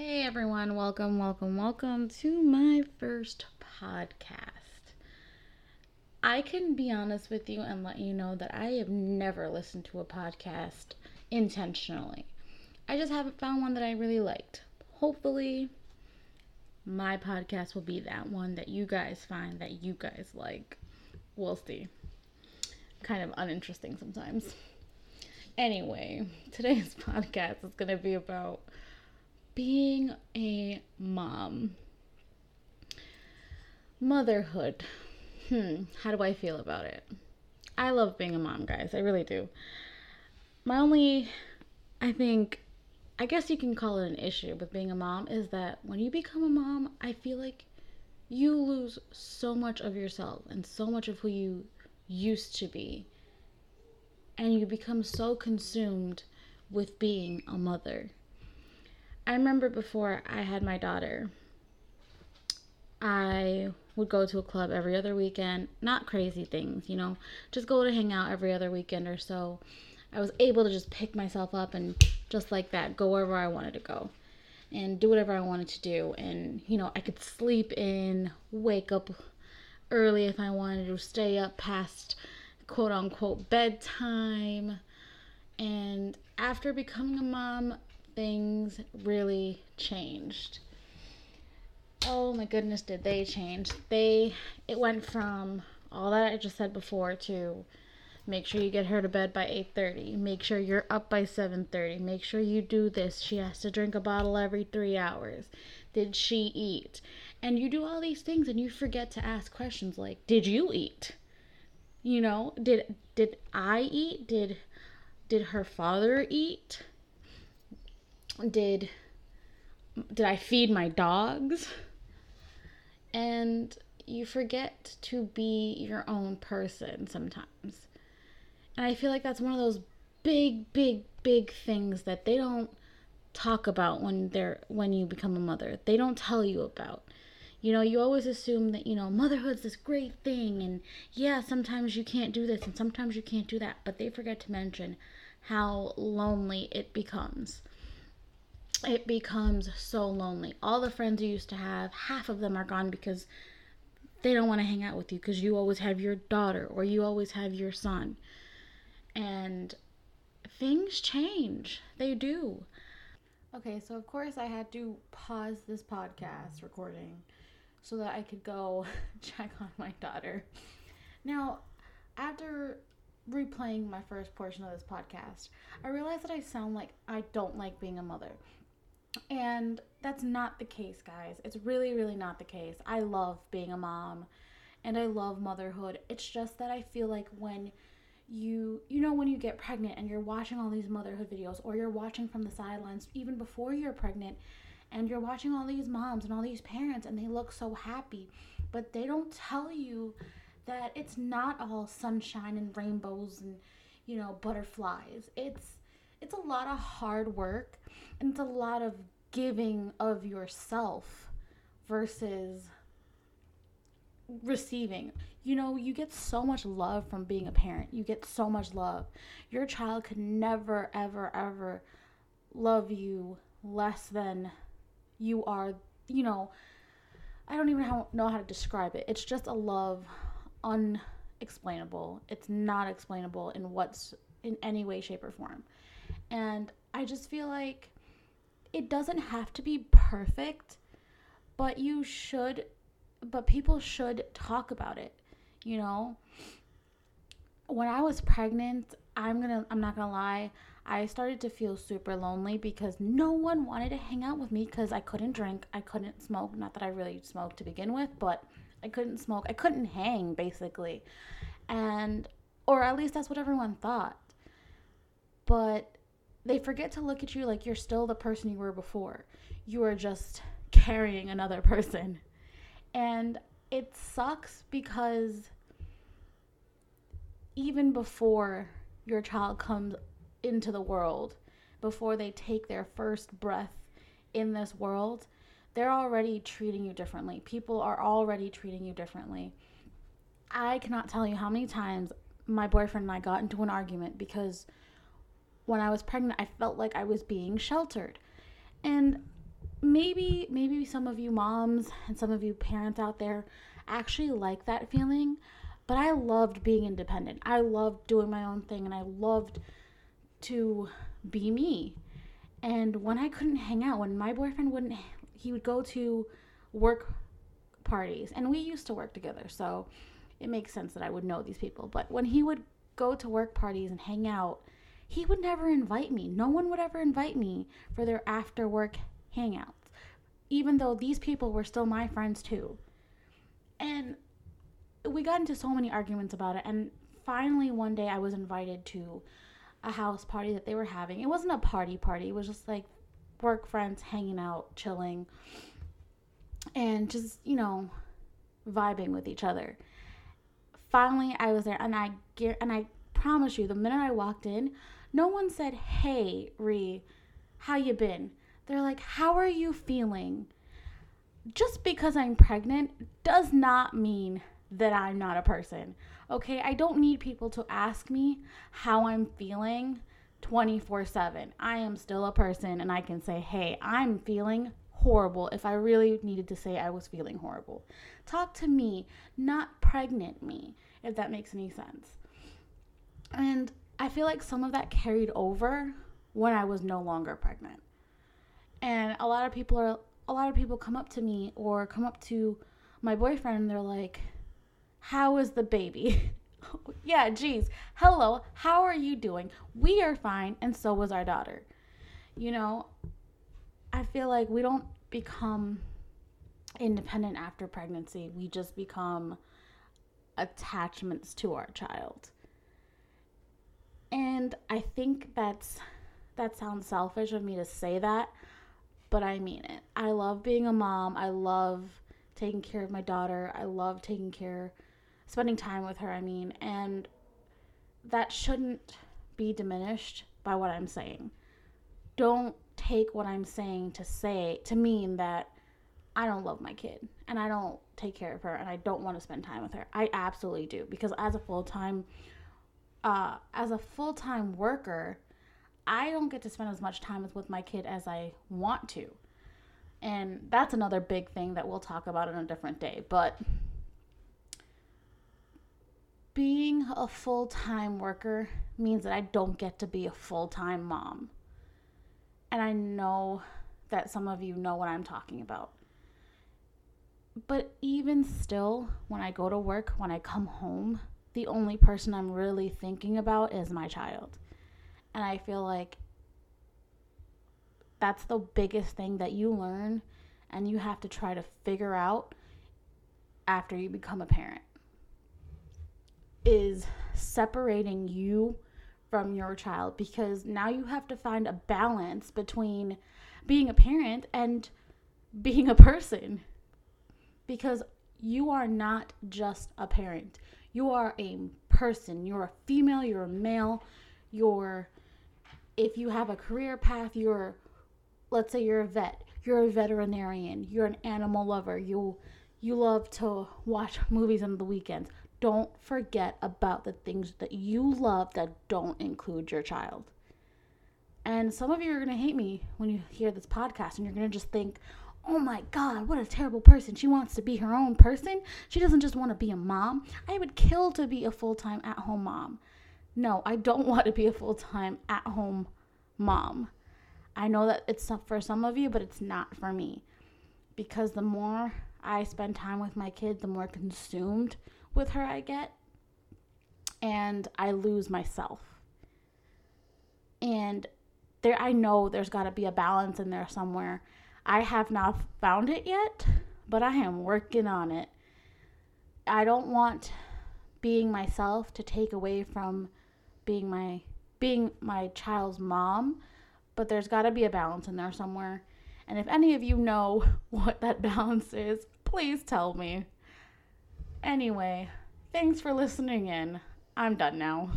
Hey everyone, welcome, welcome, welcome to my first podcast. I can be honest with you and let you know that I have never listened to a podcast intentionally. I just haven't found one that I really liked. Hopefully, my podcast will be that one that you guys find that you guys like. We'll see. Kind of uninteresting sometimes. Anyway, today's podcast is going to be about being a mom. Motherhood. Hmm, how do I feel about it? I love being a mom, guys. I really do. My only, I think, I guess you can call it an issue with being a mom is that when you become a mom, I feel like you lose so much of yourself and so much of who you used to be. And you become so consumed with being a mother. I remember before I had my daughter, I would go to a club every other weekend. Not crazy things, you know, just go to hang out every other weekend or so. I was able to just pick myself up and just like that go wherever I wanted to go and do whatever I wanted to do. And, you know, I could sleep in, wake up early if I wanted to, stay up past quote unquote bedtime. And after becoming a mom, things really changed. Oh my goodness, did they change? They it went from all that I just said before to make sure you get her to bed by 8:30. Make sure you're up by 7:30. Make sure you do this. She has to drink a bottle every 3 hours. Did she eat? And you do all these things and you forget to ask questions like, "Did you eat?" You know, did did I eat? Did did her father eat? Did did I feed my dogs? And you forget to be your own person sometimes. And I feel like that's one of those big big big things that they don't talk about when they're when you become a mother. They don't tell you about. You know, you always assume that, you know, motherhood's this great thing and yeah, sometimes you can't do this and sometimes you can't do that, but they forget to mention how lonely it becomes it becomes so lonely. All the friends you used to have, half of them are gone because they don't want to hang out with you because you always have your daughter or you always have your son. And things change. They do. Okay, so of course I had to pause this podcast recording so that I could go check on my daughter. Now, after replaying my first portion of this podcast, I realized that I sound like I don't like being a mother. And that's not the case, guys. It's really, really not the case. I love being a mom and I love motherhood. It's just that I feel like when you you know when you get pregnant and you're watching all these motherhood videos or you're watching from the sidelines even before you're pregnant and you're watching all these moms and all these parents and they look so happy but they don't tell you that it's not all sunshine and rainbows and you know butterflies it's it's a lot of hard work and it's a lot of giving of yourself versus receiving. You know, you get so much love from being a parent. You get so much love. Your child could never, ever, ever love you less than you are, you know, I don't even know how to describe it. It's just a love unexplainable. It's not explainable in what's in any way, shape, or form. And I just feel like it doesn't have to be perfect, but you should, but people should talk about it, you know? When I was pregnant, I'm gonna, I'm not gonna lie, I started to feel super lonely because no one wanted to hang out with me because I couldn't drink, I couldn't smoke. Not that I really smoked to begin with, but I couldn't smoke, I couldn't hang basically. And, or at least that's what everyone thought. But they forget to look at you like you're still the person you were before. You are just carrying another person. And it sucks because even before your child comes into the world, before they take their first breath in this world, they're already treating you differently. People are already treating you differently. I cannot tell you how many times my boyfriend and I got into an argument because when I was pregnant, I felt like I was being sheltered. And maybe maybe some of you moms and some of you parents out there actually like that feeling, but I loved being independent. I loved doing my own thing and I loved to be me. And when I couldn't hang out, when my boyfriend wouldn't he would go to work parties and we used to work together. So it makes sense that I would know these people. But when he would go to work parties and hang out, he would never invite me. No one would ever invite me for their after work hangouts, even though these people were still my friends too. And we got into so many arguments about it. And finally, one day I was invited to a house party that they were having. It wasn't a party party, it was just like work friends hanging out, chilling, and just, you know, vibing with each other. Finally, I was there and I and I promise you, the minute I walked in, no one said, "Hey, Ree, how you been?" They're like, "How are you feeling?" Just because I'm pregnant does not mean that I'm not a person. Okay? I don't need people to ask me how I'm feeling 24/7. I am still a person and I can say, "Hey, I'm feeling horrible if I really needed to say I was feeling horrible. Talk to me, not pregnant me, if that makes any sense. And I feel like some of that carried over when I was no longer pregnant. And a lot of people are a lot of people come up to me or come up to my boyfriend and they're like, "How is the baby?" yeah, geez. Hello, how are you doing? We are fine, and so was our daughter. You know, I feel like we don't become independent after pregnancy. We just become attachments to our child. And I think that's that sounds selfish of me to say that, but I mean it. I love being a mom. I love taking care of my daughter. I love taking care spending time with her, I mean, and that shouldn't be diminished by what I'm saying. Don't take what I'm saying to say to mean that I don't love my kid and I don't take care of her and I don't want to spend time with her. I absolutely do because as a full-time uh, as a full-time worker, I don't get to spend as much time with my kid as I want to. And that's another big thing that we'll talk about in a different day, but being a full-time worker means that I don't get to be a full-time mom. And I know that some of you know what I'm talking about. But even still, when I go to work, when I come home, the only person I'm really thinking about is my child. And I feel like that's the biggest thing that you learn and you have to try to figure out after you become a parent is separating you from your child because now you have to find a balance between being a parent and being a person because you are not just a parent. You are a person. You're a female, you're a male, you're if you have a career path, you're let's say you're a vet, you're a veterinarian, you're an animal lover, you you love to watch movies on the weekends. Don't forget about the things that you love that don't include your child. And some of you are going to hate me when you hear this podcast and you're going to just think, oh my God, what a terrible person. She wants to be her own person. She doesn't just want to be a mom. I would kill to be a full time at home mom. No, I don't want to be a full time at home mom. I know that it's for some of you, but it's not for me. Because the more I spend time with my kid, the more consumed with her I get. And I lose myself. And there I know there's got to be a balance in there somewhere I have not found it yet, but I am working on it. I don't want being myself to take away from being my being my child's mom, but there's got to be a balance in there somewhere. And if any of you know what that balance is, please tell me. Anyway, thanks for listening in. I'm done now.